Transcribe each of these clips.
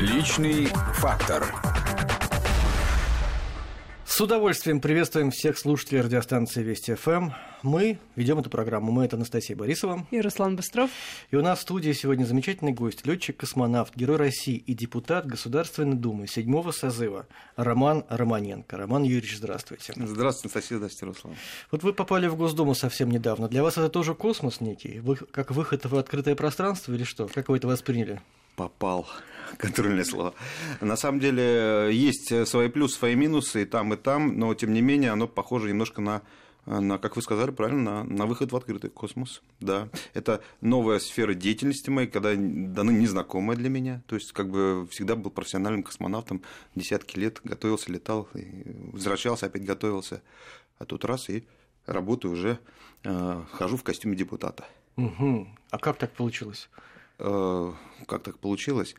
Личный фактор. С удовольствием приветствуем всех слушателей радиостанции Вести ФМ. Мы ведем эту программу. Мы это Анастасия Борисова. И Руслан Быстров. И у нас в студии сегодня замечательный гость, летчик-космонавт, герой России и депутат Государственной Думы седьмого созыва Роман Романенко. Роман Юрьевич, здравствуйте. Здравствуйте, Анастасия, здравствуйте, Руслан. Вот вы попали в Госдуму совсем недавно. Для вас это тоже космос некий? Вы, как выход в открытое пространство или что? Как вы это восприняли? Попал контрольное слово. На самом деле есть свои плюсы, свои минусы и там, и там, но тем не менее оно похоже немножко на на, как вы сказали правильно, на, на выход в открытый космос. Да. Это новая сфера деятельности моей, когда даны незнакомая для меня. То есть, как бы всегда был профессиональным космонавтом, десятки лет готовился, летал, возвращался, опять готовился. А тут раз и работаю уже, э, хожу в костюме депутата. Угу. А как так получилось? Э, как так получилось.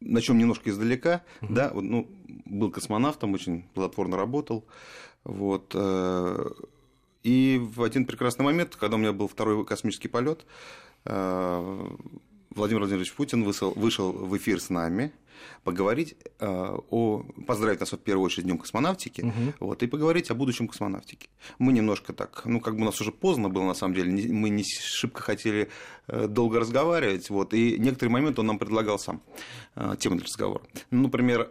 Начнем немножко издалека. Угу. Да, ну, был космонавтом, очень плодотворно работал. Вот. Э, и в один прекрасный момент, когда у меня был второй космический полет, э, Владимир Владимирович Путин вышел, вышел в эфир с нами поговорить э, о... поздравить нас в первую очередь Днем космонавтики, угу. вот, и поговорить о будущем космонавтики. Мы немножко так, ну, как бы у нас уже поздно было, на самом деле, мы не шибко хотели э, долго разговаривать, вот, и некоторые моменты он нам предлагал сам, э, тему для разговора. Ну, например,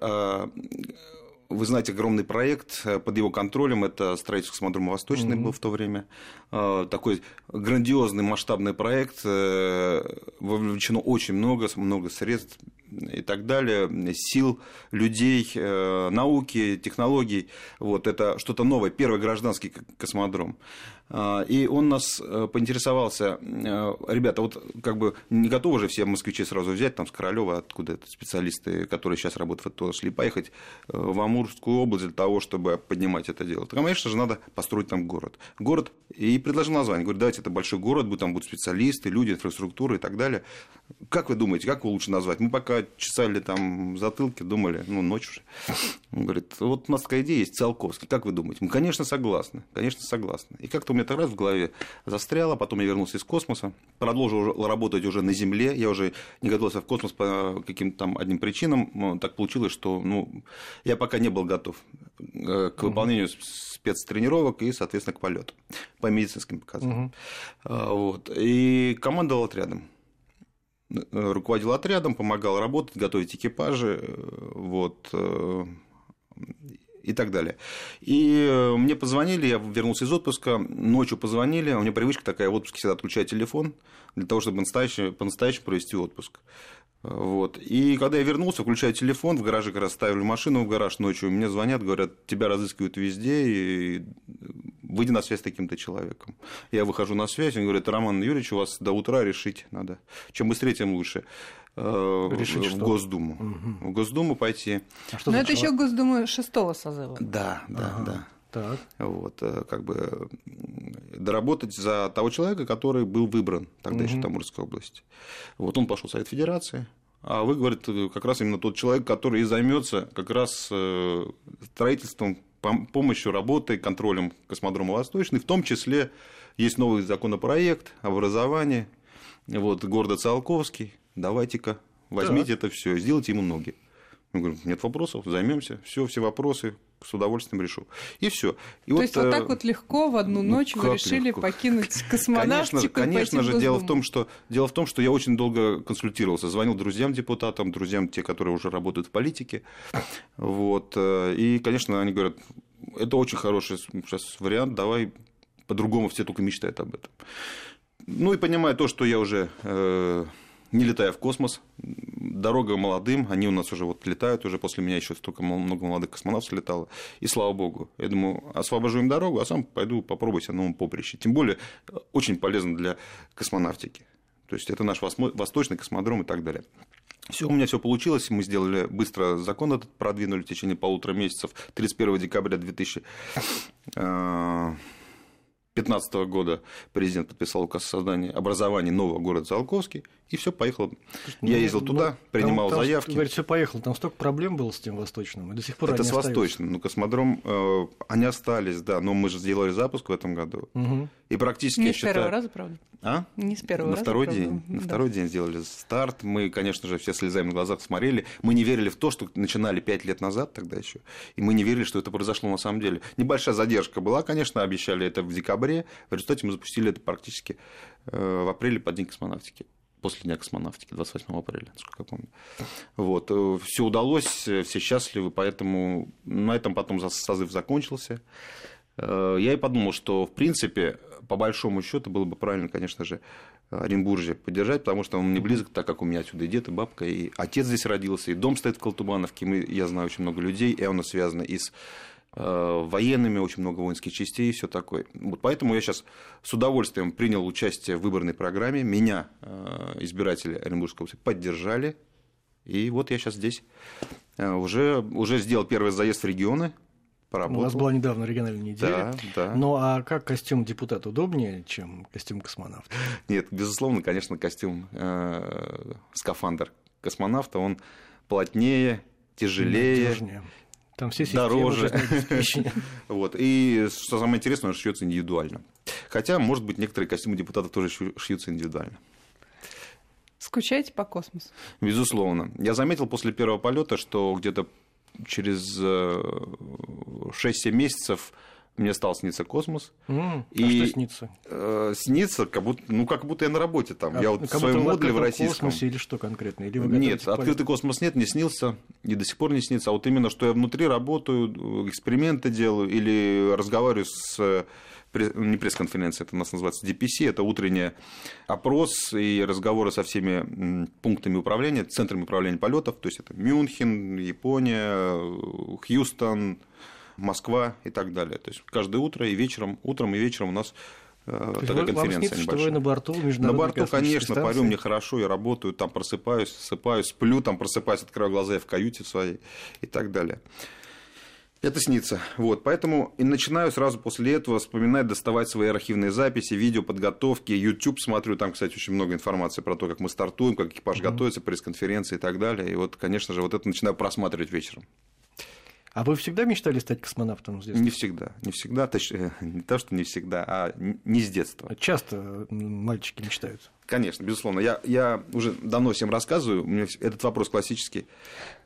вы знаете, огромный проект э, под его контролем, это строительство космодрома Восточный mm-hmm. был в то время. Э, такой грандиозный масштабный проект, э, вовлечено очень много, много средств и так далее, сил, людей, науки, технологий. Вот, это что-то новое, первый гражданский космодром. А, и он нас э, поинтересовался, э, ребята, вот как бы не готовы же все москвичи сразу взять, там с Королева, откуда это специалисты, которые сейчас работают в шли поехать э, в Амурскую область для того, чтобы поднимать это дело. То, конечно же, надо построить там город. Город, и предложил название, говорит, давайте это большой город, там будут специалисты, люди, инфраструктура и так далее. Как вы думаете, как его лучше назвать? Мы пока чесали там затылки, думали, ну, ночь уже. Он говорит, вот у нас такая идея есть, Циолковский, как вы думаете? Мы, конечно, согласны, конечно, согласны. И как-то у меня так раз в голове застряло, потом я вернулся из космоса, продолжил работать уже на Земле, я уже не готовился в космос по каким-то там одним причинам, так получилось, что ну, я пока не был готов э, к выполнению спецтренировок и, соответственно, к полету по медицинским показаниям. Угу. Вот. И командовал отрядом руководил отрядом, помогал работать, готовить экипажи, э, вот, и так далее. И э, мне позвонили, я вернулся из отпуска, ночью позвонили, у меня привычка такая, в отпуске всегда отключать телефон, для того, чтобы по-настоящему провести отпуск. Вот. И когда я вернулся, включаю телефон, в гараже как раз ставили машину в гараж ночью, мне звонят, говорят, тебя разыскивают везде, и выйди на связь с таким-то человеком. Я выхожу на связь, он говорит, Роман Юрьевич, у вас до утра решить надо. Чем быстрее, тем лучше. Э, Решить, в что? Госдуму. Угу. В Госдуму пойти. А что Но это еще Госдума шестого созыва. Да, да, ага. да. Так. Вот, э, как бы доработать за того человека, который был выбран тогда угу. еще в Тамурской области. Вот он пошел в Совет Федерации, а вы, говорит, как раз именно тот человек, который и займется как раз э, строительством, помощью работы, контролем космодрома Восточный, в том числе есть новый законопроект образования, вот, города Циолковский, давайте-ка, возьмите да. это все, сделайте ему ноги. Я говорю, нет вопросов, займемся, все, все вопросы с удовольствием решу. И все. И То вот, есть вот так э, вот легко в одну ну, ночь вы решили легко? покинуть космонавтику? Конечно, конечно же, дело в, том, что, дело в том, что я очень долго консультировался, звонил друзьям-депутатам, друзьям, те, которые уже работают в политике. Вот, э, и, конечно, они говорят, это очень хороший сейчас вариант, давай по-другому все только мечтают об этом. Ну и понимая то, что я уже э, не летая в космос, дорога молодым, они у нас уже вот летают, уже после меня еще столько много молодых космонавтов летало, и слава богу. Я думаю, освобожу им дорогу, а сам пойду попробую себя на новом поприще. Тем более, очень полезно для космонавтики. То есть, это наш восточный космодром и так далее. Все, у меня все получилось. Мы сделали быстро закон этот, продвинули в течение полутора месяцев. 31 декабря 2000 2015 года президент подписал указ о создании образования нового города Циолковский, и все поехало. Ну, Я ездил ну, туда, принимал там, заявки. Говорит, все поехало. Там столько проблем было с тем восточным, и до сих пор Это с восточным. Ну, космодром, э, они остались, да, но мы же сделали запуск в этом году. Угу. И практически, Не я с считаю... первого раза, правда? А? Не с первого на раза, второй правда? день, На Да. второй день сделали старт. Мы, конечно же, все слезаем на глазах смотрели. Мы не верили в то, что начинали пять лет назад тогда еще. И мы не верили, что это произошло на самом деле. Небольшая задержка была, конечно, обещали это в декабре. В результате мы запустили это практически э, в апреле под День космонавтики после Дня космонавтики, 28 апреля, насколько я помню. Вот. Все удалось, все счастливы, поэтому на этом потом созыв закончился. Э, Я и подумал, что, в принципе, по большому счету было бы правильно, конечно же, Оренбуржье поддержать, потому что он мне близок, так как у меня отсюда и дед, и бабка, и отец здесь родился, и дом стоит в Колтубановке, мы, я знаю очень много людей, и оно связано и с э, военными, очень много воинских частей и все такое. Вот поэтому я сейчас с удовольствием принял участие в выборной программе. Меня э, избиратели Оренбургской области поддержали. И вот я сейчас здесь э, уже, уже сделал первый заезд в регионы. Поработал. У вас была недавно региональная неделя. Да, да. Ну а как костюм депутата удобнее, чем костюм космонавта? Нет, безусловно, конечно, костюм э, скафандр космонавта, он плотнее, тяжелее. Надежнее. Там все дороже. вот. И что самое интересное, он шьется индивидуально. Хотя, может быть, некоторые костюмы депутатов тоже шьются индивидуально. Скучаете по космосу? Безусловно. Я заметил после первого полета, что где-то через 6-7 месяцев мне стал сниться космос. Mm, и а что снится? Э, снится, как будто, ну, как будто я на работе там. А, я вот в своем модуле в российском. космосе или что конкретно? Или Нет, открытый космос нет, не снился, и до сих пор не снится. А вот именно, что я внутри работаю, эксперименты делаю или разговариваю с не пресс-конференция, это у нас называется DPC, это утренний опрос и разговоры со всеми пунктами управления, центрами управления полетов, то есть это Мюнхен, Япония, Хьюстон, Москва и так далее. То есть каждое утро и вечером, утром и вечером у нас э, такая вам конференция снится, небольшая. что вы на борту На борту, конечно, станции? парю, мне хорошо, я работаю, там просыпаюсь, сыпаюсь, сплю, там просыпаюсь, открываю глаза я в каюте своей и так далее. Это снится. Вот, поэтому и начинаю сразу после этого вспоминать, доставать свои архивные записи, видео подготовки, YouTube смотрю, там, кстати, очень много информации про то, как мы стартуем, как экипаж mm-hmm. готовится, пресс-конференции и так далее. И вот, конечно же, вот это начинаю просматривать вечером. А вы всегда мечтали стать космонавтом с детства? Не всегда, не всегда, точнее, не то, что не всегда, а не с детства. Часто мальчики мечтают. Конечно, безусловно. Я, я уже давно всем рассказываю, у меня этот вопрос классический.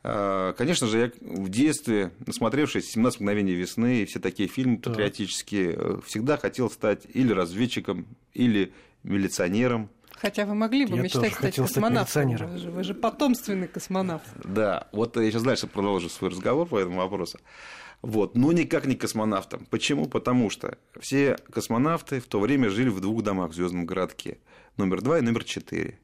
Конечно же, я в детстве, насмотревшись «17 мгновений весны» и все такие фильмы да. патриотические, всегда хотел стать или разведчиком, или милиционером. Хотя вы могли бы я мечтать стать космонавтом. Вы же, вы же потомственный космонавт. Да, вот я сейчас дальше продолжу свой разговор по этому вопросу. Вот, но никак не космонавтом. Почему? Потому что все космонавты в то время жили в двух домах в Звездном городке. Номер два и номер четыре.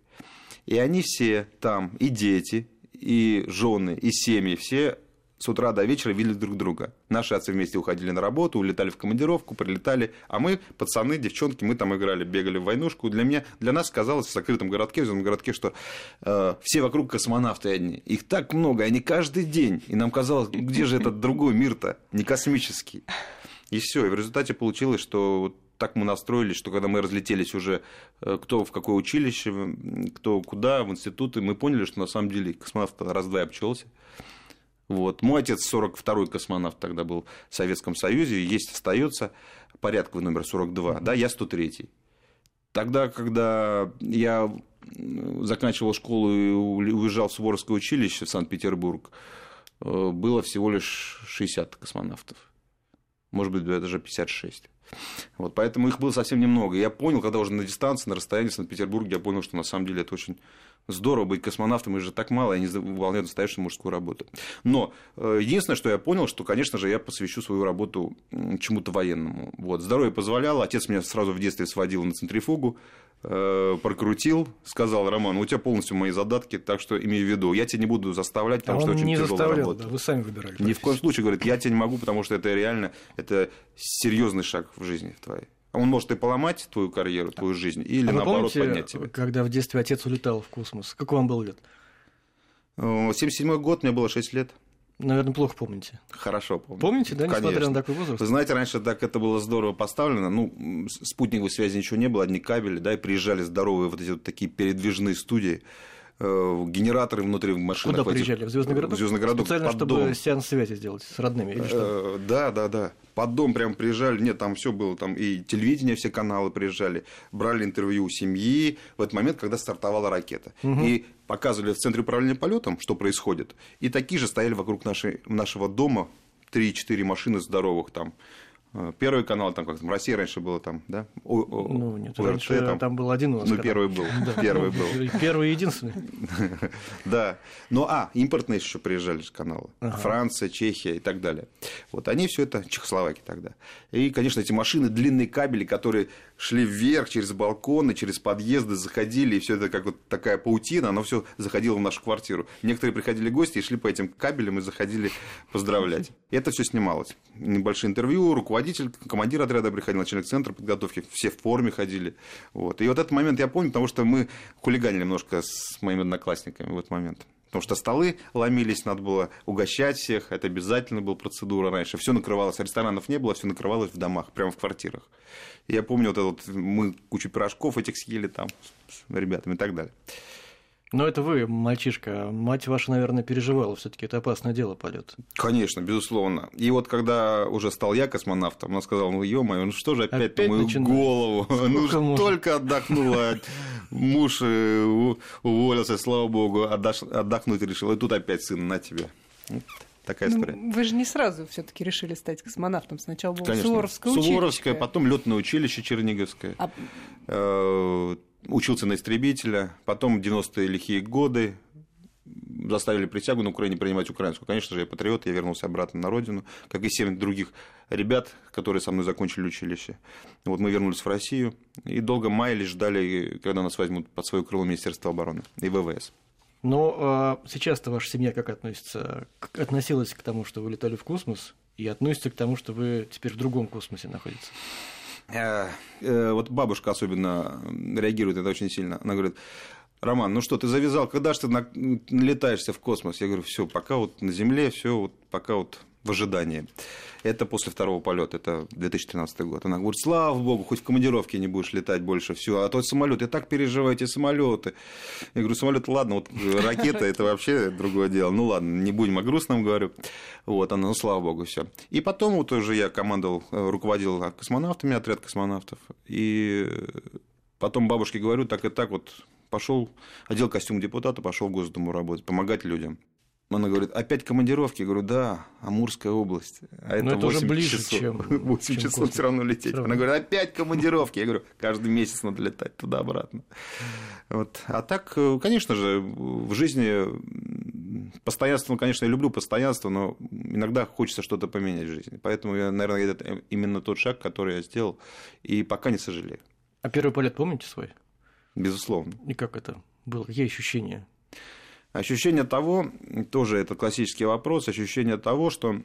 И они все там, и дети, и жены, и семьи, все с утра до вечера видели друг друга. Наши отцы вместе уходили на работу, улетали в командировку, прилетали, а мы, пацаны, девчонки, мы там играли, бегали в войнушку. Для меня, для нас казалось в закрытом городке, в закрытом городке, что э, все вокруг космонавты одни. Их так много, они каждый день. И нам казалось, где же этот другой мир-то, не космический. И все. И в результате получилось, что так мы настроились, что когда мы разлетелись уже, кто в какое училище, кто куда, в институты, мы поняли, что на самом деле космонавт раз-два обчелся. Вот. Мой отец 42-й космонавт тогда был в Советском Союзе, есть остается порядковый номер 42, да, я 103-й. Тогда, когда я заканчивал школу и уезжал в Суворовское училище в Санкт-Петербург, было всего лишь 60 космонавтов. Может быть, даже 56. Вот, поэтому их было совсем немного. Я понял, когда уже на дистанции, на расстоянии в Санкт-Петербурге, я понял, что на самом деле это очень здорово быть космонавтом, их же так мало, и они выполняют настоящую мужскую работу. Но единственное, что я понял, что, конечно же, я посвящу свою работу чему-то военному. Вот. Здоровье позволяло, отец меня сразу в детстве сводил на центрифугу, прокрутил, сказал, Роман, у тебя полностью мои задатки, так что имей в виду, я тебя не буду заставлять, потому а что он очень не тяжелая заставлял, работа. Да, вы сами выбирали. Ни в коем случае, говорит, я тебя не могу, потому что это реально, это серьезный шаг в жизни твоей. Он может и поломать твою карьеру, твою жизнь, или а наоборот помните, поднять тебя. когда в детстве отец улетал в космос, как вам был лет? 77 год, мне было 6 лет. Наверное, плохо помните. Хорошо помню. Помните, да, несмотря Конечно. на такой возраст? Вы знаете, раньше так это было здорово поставлено. Ну, спутниковой связи ничего не было, одни кабели, да, и приезжали здоровые вот эти вот такие передвижные студии, генераторы внутри машины. Куда приезжали? В Звездный городок? В Звездный городок. Специально, под чтобы дом. сеанс связи сделать с родными или что? Э, Да, да, да. Под дом прям приезжали. Нет, там все было. Там и телевидение, все каналы приезжали. Брали интервью у семьи в этот момент, когда стартовала ракета. И показывали в центре управления полетом, что происходит. И такие же стояли вокруг нашей, нашего дома 3-4 машины здоровых там. Э, Первый канал, там как там, Россия раньше было там, да? О- о- Ну, нет, ОРТ раньше там был один у нас Ну, канал. первый был. Первый был. Первый и единственный. Да. Ну, а, импортные еще приезжали же каналы. Франция, Чехия и так далее. Вот они все это, Чехословакия тогда. И, конечно, эти машины, длинные кабели, которые шли вверх через балконы, через подъезды, заходили, и все это как вот такая паутина, оно все заходило в нашу квартиру. Некоторые приходили гости и шли по этим кабелям и заходили поздравлять. Это все снималось. Небольшие интервью, руководитель, командир отряда приходил, начальник центра подготовки, все в форме ходили. Вот. И вот этот момент я помню, потому что мы хулиганили немножко с моими одноклассниками в этот момент. Потому что столы ломились, надо было угощать всех, это обязательно была процедура раньше. Все накрывалось, ресторанов не было, все накрывалось в домах, прямо в квартирах. Я помню, вот этот, мы кучу пирожков этих съели там с ребятами и так далее. Но это вы, мальчишка. Мать ваша, наверное, переживала. Все-таки это опасное дело полет. Конечно, безусловно. И вот когда уже стал я космонавтом, она сказала, ну ё-моё, ну что же опять, Опять мою начинать? голову? Ну Сколько можно? только отдохнула, муж э, уволился, слава богу, отдохнуть решил. И тут опять сын на тебе. Такая Ну, история. вы же не сразу все-таки решили стать космонавтом. Сначала было Конечно. Суворовское училище. Суворовское, потом летное училище Черниговское. А Э, Учился на истребителя, потом 90-е лихие годы заставили присягу на Украине принимать украинскую. Конечно же, я патриот, я вернулся обратно на родину, как и семь других ребят, которые со мной закончили училище. Вот мы вернулись в Россию и долго маялись, ждали, когда нас возьмут под свое крыло Министерства обороны и ВВС. Но а, сейчас-то ваша семья как относится? К- относилась к тому, что вы летали в космос, и относится к тому, что вы теперь в другом космосе находитесь? Э, Вот бабушка особенно реагирует это очень сильно. Она говорит, Роман, ну что, ты завязал, когда же ты на- летаешься в космос? Я говорю, все, пока вот на Земле, все, вот пока вот в ожидании. Это после второго полета, это 2013 год. Она говорит, слава богу, хоть в командировке не будешь летать больше, все. А тот самолет, я так переживаю эти самолеты. Я говорю, самолет, ладно, вот ракета, это вообще другое дело. Ну ладно, не будем о грустном, говорю. Вот, она, ну слава богу, все. И потом вот уже я командовал, э, руководил космонавтами, отряд космонавтов. И потом бабушке говорю, так и так вот пошел, одел костюм депутата, пошел в Госдуму работать, помогать людям. Она говорит, опять командировки? Я говорю, да, Амурская область. А это, Но это уже 8 ближе, часов. чем- 8 чем часов космос. все равно лететь. Всё равно. Она говорит, опять командировки. Я говорю, каждый месяц надо летать туда-обратно. Вот. А так, э, конечно же, в жизни постоянство, ну, конечно, я люблю постоянство, но иногда хочется что-то поменять в жизни. Поэтому, я, наверное, это именно тот шаг, который я сделал, и пока не сожалею. А первый полет помните свой? Безусловно. И как это было? Какие ощущения? Ощущение того, тоже это классический вопрос, ощущение того, что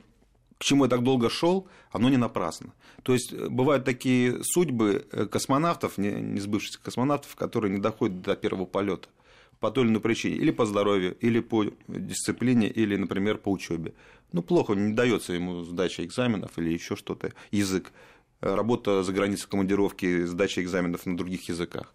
к чему я так долго шел, оно не напрасно. То есть э, бывают такие судьбы э, космонавтов, не, не сбывшихся космонавтов, которые не доходят до первого полета по той или иной причине, или по здоровью, или по дисциплине, или, например, по учебе. Ну, плохо, не дается ему сдача экзаменов или еще что-то, язык, работа за границей в командировке, сдача экзаменов на других языках.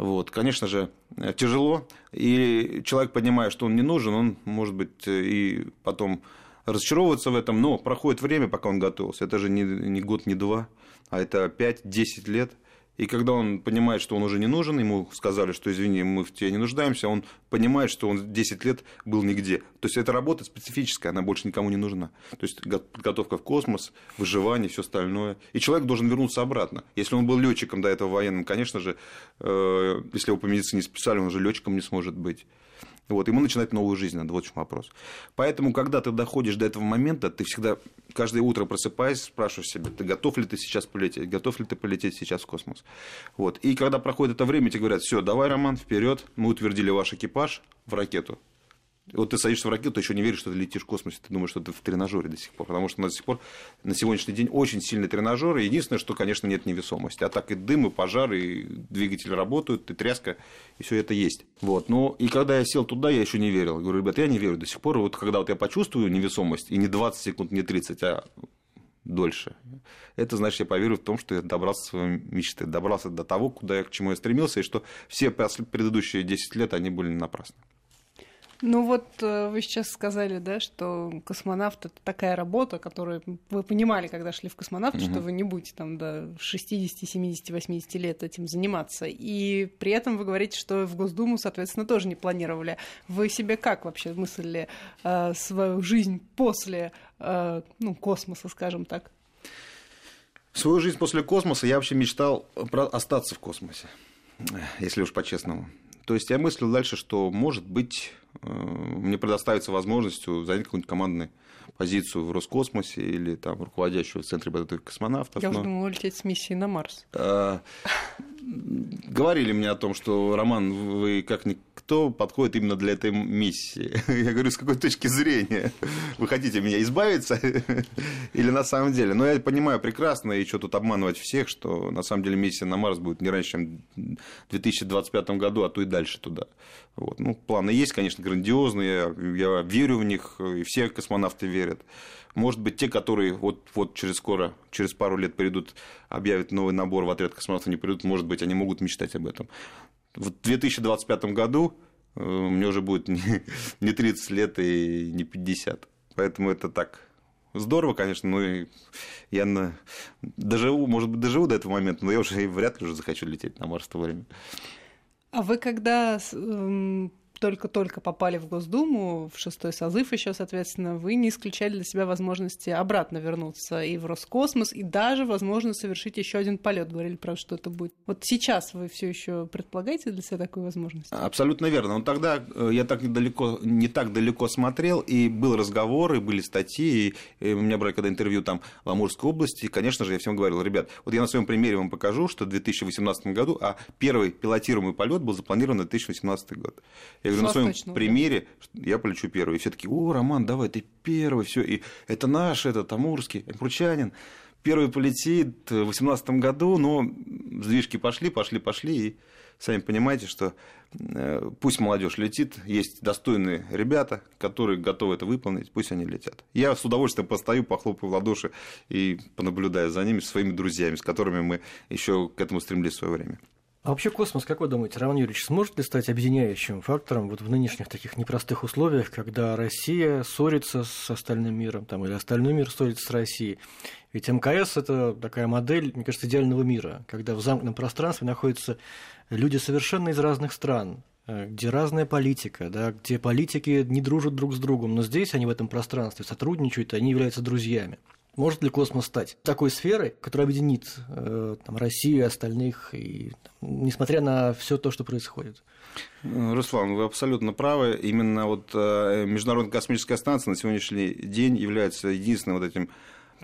Вот, конечно же, э, тяжело, и человек, понимая, что он не нужен, он, может быть, э, и потом разочаровываться в этом, но проходит время, пока он готовился. Это же не, не год, не два, а это 5-10 лет. И когда он понимает, что он уже не нужен, ему сказали, что извини, мы в тебе не нуждаемся, он понимает, что он 10 лет был нигде. То есть эта работа специфическая, она больше никому не нужна. То есть го- подготовка в космос, выживание, все остальное. И человек должен вернуться обратно. Если он был летчиком до этого военным, конечно же, э, если его по медицине списали, он уже летчиком не сможет быть. Вот, ему начинать новую жизнь, надо, вот в чем вопрос. Поэтому, когда ты доходишь до этого момента, ты всегда каждое утро просыпаясь, спрашиваешь себя, ты готов ли ты сейчас полететь, готов ли ты полететь сейчас в космос. Вот. И когда проходит это время, тебе говорят, все, давай, Роман, вперед, мы утвердили ваш экипаж в ракету. Вот ты садишься в ракету, ты еще не веришь, что ты летишь в космосе, ты думаешь, что ты в тренажере до сих пор, потому что до сих пор на сегодняшний день очень сильный тренажер, и единственное, что, конечно, нет невесомости, а так и дым, и пожар, и двигатели работают, и тряска, и все это есть. Вот. Ну, и когда я сел туда, я еще не верил. Говорю, ребят, я не верю до сих пор, вот когда вот я почувствую невесомость, и не 20 секунд, не 30, а дольше. Это значит, я поверю в том, что я добрался к своей мечты, добрался до того, куда я, к чему я стремился, и что все предыдущие 10 лет, они были напрасны. Ну вот э, вы сейчас сказали, да, что космонавт это такая работа, которую вы понимали, когда шли в космонавт, угу. что вы не будете там до 60, 70, 80 лет этим заниматься. И при этом вы говорите, что в Госдуму, соответственно, тоже не планировали. Вы себе как вообще мыслили э, свою жизнь после э, ну, космоса, скажем так? Свою жизнь после космоса я вообще мечтал про остаться в космосе, если уж по-честному. То есть я мыслил дальше, что, может быть, мне предоставится возможность занять какую-нибудь командную позицию в Роскосмосе или там руководящего в Центре подготовки космонавтов. Я но... уже думала лететь с миссией на Марс. Говорили мне о том, что, Роман, вы как никто подходит именно для этой миссии. Я говорю, с какой точки зрения? Вы хотите меня избавиться? Или на самом деле? Но я понимаю прекрасно, и что тут обманывать всех, что на самом деле миссия на Марс будет не раньше, чем в 2025 году, а то и дальше туда. Вот. Ну, планы есть, конечно, грандиозные, я верю в них, и все космонавты верят. Может быть, те, которые вот, вот через скоро, через пару лет придут, объявят новый набор в отряд космонавтов, не придут, может быть, они могут мечтать об этом. В 2025 году э, мне уже будет не 30 лет и не 50. Поэтому это так здорово, конечно, но я на... доживу, может быть, доживу до этого момента, но я уже вряд ли уже захочу лететь на Марс в то время. А вы когда только-только попали в Госдуму, в шестой созыв еще, соответственно, вы не исключали для себя возможности обратно вернуться и в Роскосмос, и даже, возможно, совершить еще один полет. Говорили, правда, что это будет. Вот сейчас вы все еще предполагаете для себя такую возможность? Абсолютно верно. Но тогда э, я так недалеко, не так далеко смотрел, и был разговор, и были статьи, и у меня брали когда интервью там в Амурской области, и, конечно же, я всем говорил, ребят, вот я на своем примере вам покажу, что в 2018 году, а первый пилотируемый полет был запланирован на 2018 год. Я я говорю, на своем примере я полечу первый. И все таки о, Роман, давай, ты первый, все. И это наш, это Тамурский, Пручанин. Первый полетит в 2018 году, но сдвижки пошли, пошли, пошли. И сами понимаете, что э, пусть молодежь летит, есть достойные ребята, которые готовы это выполнить, пусть они летят. Я с удовольствием постою, похлопаю в ладоши и понаблюдаю за ними, своими друзьями, с которыми мы еще к этому стремились в свое время. А вообще космос, как вы думаете, Роман Юрьевич, сможет ли стать объединяющим фактором вот в нынешних таких непростых условиях, когда Россия ссорится с остальным миром, там, или остальной мир ссорится с Россией? Ведь МКС – это такая модель, мне кажется, идеального мира, когда в замкнутом пространстве находятся люди совершенно из разных стран, э, где разная политика, да, где политики не дружат друг с другом, но здесь они в этом пространстве сотрудничают, они являются друзьями. Может ли космос стать такой сферой, которая объединит э, там, Россию и остальных, и, там, несмотря на все то, что происходит? Руслан, вы абсолютно правы. Именно вот э, Международная космическая станция на сегодняшний день является единственным вот этим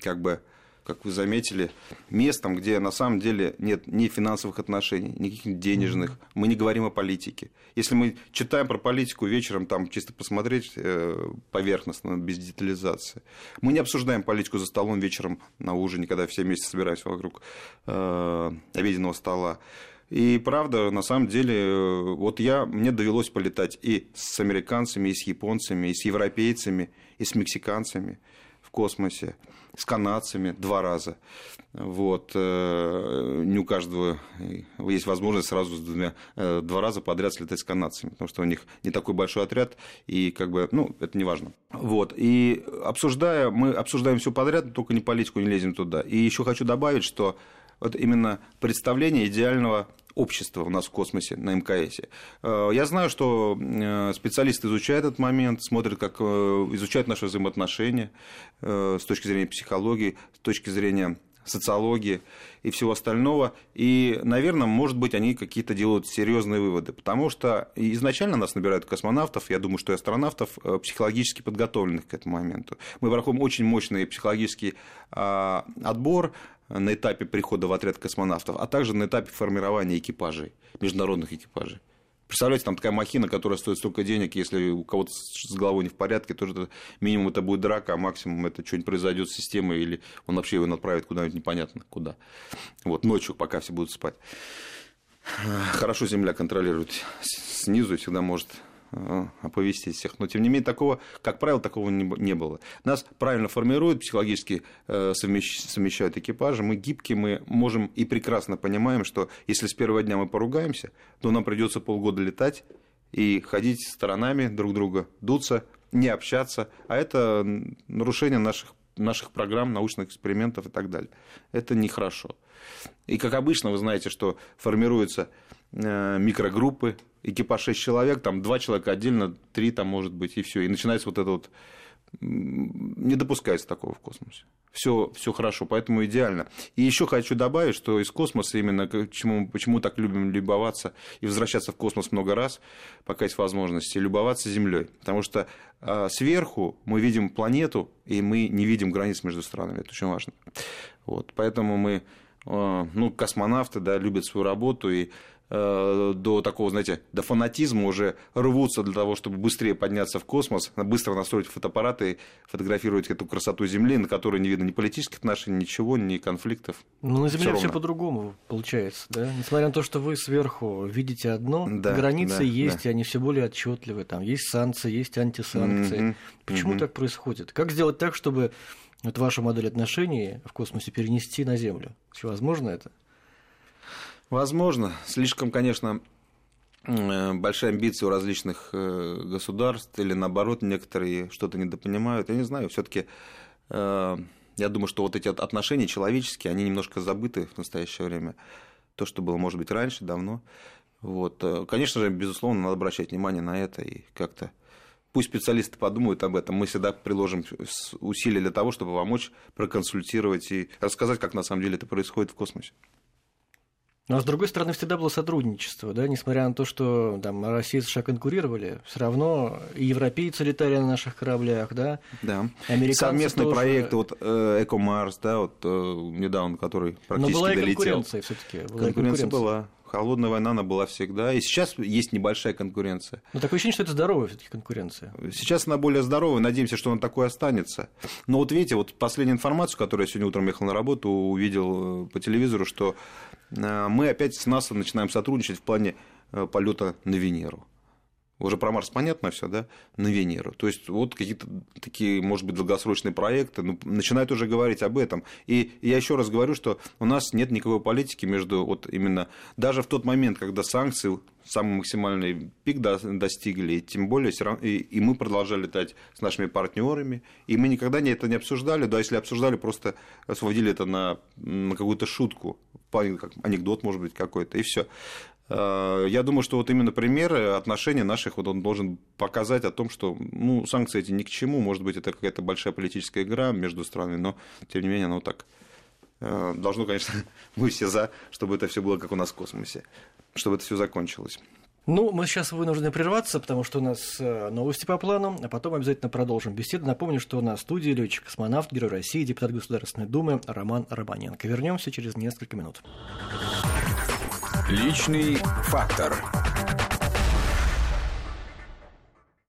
как бы как вы заметили, местом, где на самом деле нет ни финансовых отношений, никаких денежных. Мы не говорим о политике. Если мы читаем про политику вечером, там чисто посмотреть э, поверхностно, без детализации. Мы не обсуждаем политику за столом вечером на ужине, когда все вместе собираемся вокруг э, обеденного стола. И правда, на самом деле, э, вот я, мне довелось полетать и с американцами, и с японцами, и с европейцами, и с мексиканцами космосе с канадцами два раза. Вот. Э, не у каждого есть возможность сразу с двумя, э, два раза подряд слетать с канадцами, потому что у них не такой большой отряд, и как бы, ну, это не важно. Вот. И обсуждая, мы обсуждаем все подряд, только не политику не лезем туда. И еще хочу добавить, что вот именно представление идеального общества у нас в космосе на МКС. Э, я знаю, что э, специалисты изучают этот момент, смотрят, как э, изучают наши взаимоотношения с точки зрения психологии, с точки зрения социологии и всего остального. И, наверное, может быть, они какие-то делают серьезные выводы, потому что изначально нас набирают космонавтов, я думаю, что и астронавтов, психологически подготовленных к этому моменту. Мы проходим очень мощный психологический а, отбор, на этапе прихода в отряд космонавтов, а также на этапе формирования экипажей, международных экипажей. Представляете, там такая махина, которая стоит столько денег, если у кого-то с головой не в порядке, то это, минимум это будет драка, а максимум это что-нибудь произойдет с системой, или он вообще его направит куда-нибудь непонятно куда. Вот, ночью, пока все будут спать. Хорошо земля контролирует снизу и всегда может оповестить всех. Но, тем не менее, такого, как правило, такого не было. Нас правильно формируют, психологически э, совмещают экипажи, мы гибкие, мы можем и прекрасно понимаем, что если с первого дня мы поругаемся, то нам придется полгода летать и ходить сторонами друг друга, дуться, не общаться, а это нарушение наших наших программ, научных экспериментов и так далее. Это нехорошо. И, как обычно, вы знаете, что формируются э, микрогруппы, экипаж 6 человек, там 2 человека отдельно, 3 там может быть, и все. И начинается вот это вот не допускается такого в космосе. Все, все хорошо, поэтому идеально. И еще хочу добавить, что из космоса именно почему, почему так любим любоваться и возвращаться в космос много раз, пока есть возможности, любоваться Землей. Потому что э, сверху мы видим планету, и мы не видим границ между странами. Это очень важно. Вот, поэтому мы, э, ну, космонавты, да, любят свою работу и Э, до такого, знаете, до фанатизма уже рвутся для того, чтобы быстрее подняться в космос, быстро настроить фотоаппараты, фотографировать эту красоту Земли, на которой не видно ни политических отношений, ничего, ни конфликтов. Ну, на Земле все по-другому получается, да? Несмотря на то, что вы сверху видите одно, да, границы да, есть, да. и они все более отчетливы. Там есть санкции, есть антисанкции. Mm-hmm. Почему mm-hmm. так происходит? Как сделать так, чтобы вот вашу модель отношений в космосе перенести на Землю? Все возможно это? Возможно. Слишком, конечно, э, большие амбиции у различных э, государств, или наоборот, некоторые что-то недопонимают. Я не знаю, все-таки э, я думаю, что вот эти отношения человеческие, они немножко забыты в настоящее время. То, что было, может быть, раньше, давно. Вот. Конечно же, безусловно, надо обращать внимание на это и как-то пусть специалисты подумают об этом. Мы всегда приложим усилия для того, чтобы помочь, проконсультировать и рассказать, как на самом деле это происходит в космосе. Но, с другой стороны, всегда было сотрудничество, да, несмотря на то, что там Россия и США конкурировали, все равно и европейцы летали на наших кораблях, да, да. Американцы Совместный тоже... проект, вот э, Экомарс, да, вот э, недавно, который практически Но была долетел. и конкуренция все таки Конкуренция, конкуренция была. Холодная война, она была всегда. И сейчас есть небольшая конкуренция. Но такое ощущение, что это здоровая все-таки конкуренция. Сейчас она более здоровая. Надеемся, что она такой останется. Но вот видите, вот последняя информация, которую я сегодня утром ехал на работу, увидел э, по телевизору, что мы опять с НАСА начинаем сотрудничать в плане э, полета на Венеру. Уже про Марс понятно все, да? На Венеру. То есть, вот какие-то такие, может быть, долгосрочные проекты ну, начинают уже говорить об этом. И я еще раз говорю, что у нас нет никакой политики между вот именно даже в тот момент, когда санкции самый максимальный пик достигли, и тем более и, мы продолжали летать с нашими партнерами, и мы никогда это не обсуждали, да, если обсуждали, просто сводили это на, на какую-то шутку, как анекдот, может быть, какой-то, и все. Э, я думаю, что вот именно примеры отношений наших, вот он должен показать о том, что ну, санкции эти ни к чему, может быть, это какая-то большая политическая игра между странами, но тем не менее оно так э, должно, конечно, мы все за, чтобы это все было как у нас в космосе, чтобы это все закончилось. Ну, мы сейчас вынуждены прерваться, потому что у нас э, новости по плану, а потом обязательно продолжим беседу. Напомню, что у нас в студии летчик-космонавт, герой России, депутат Государственной Думы Роман Романенко. Вернемся через несколько минут. Личный фактор.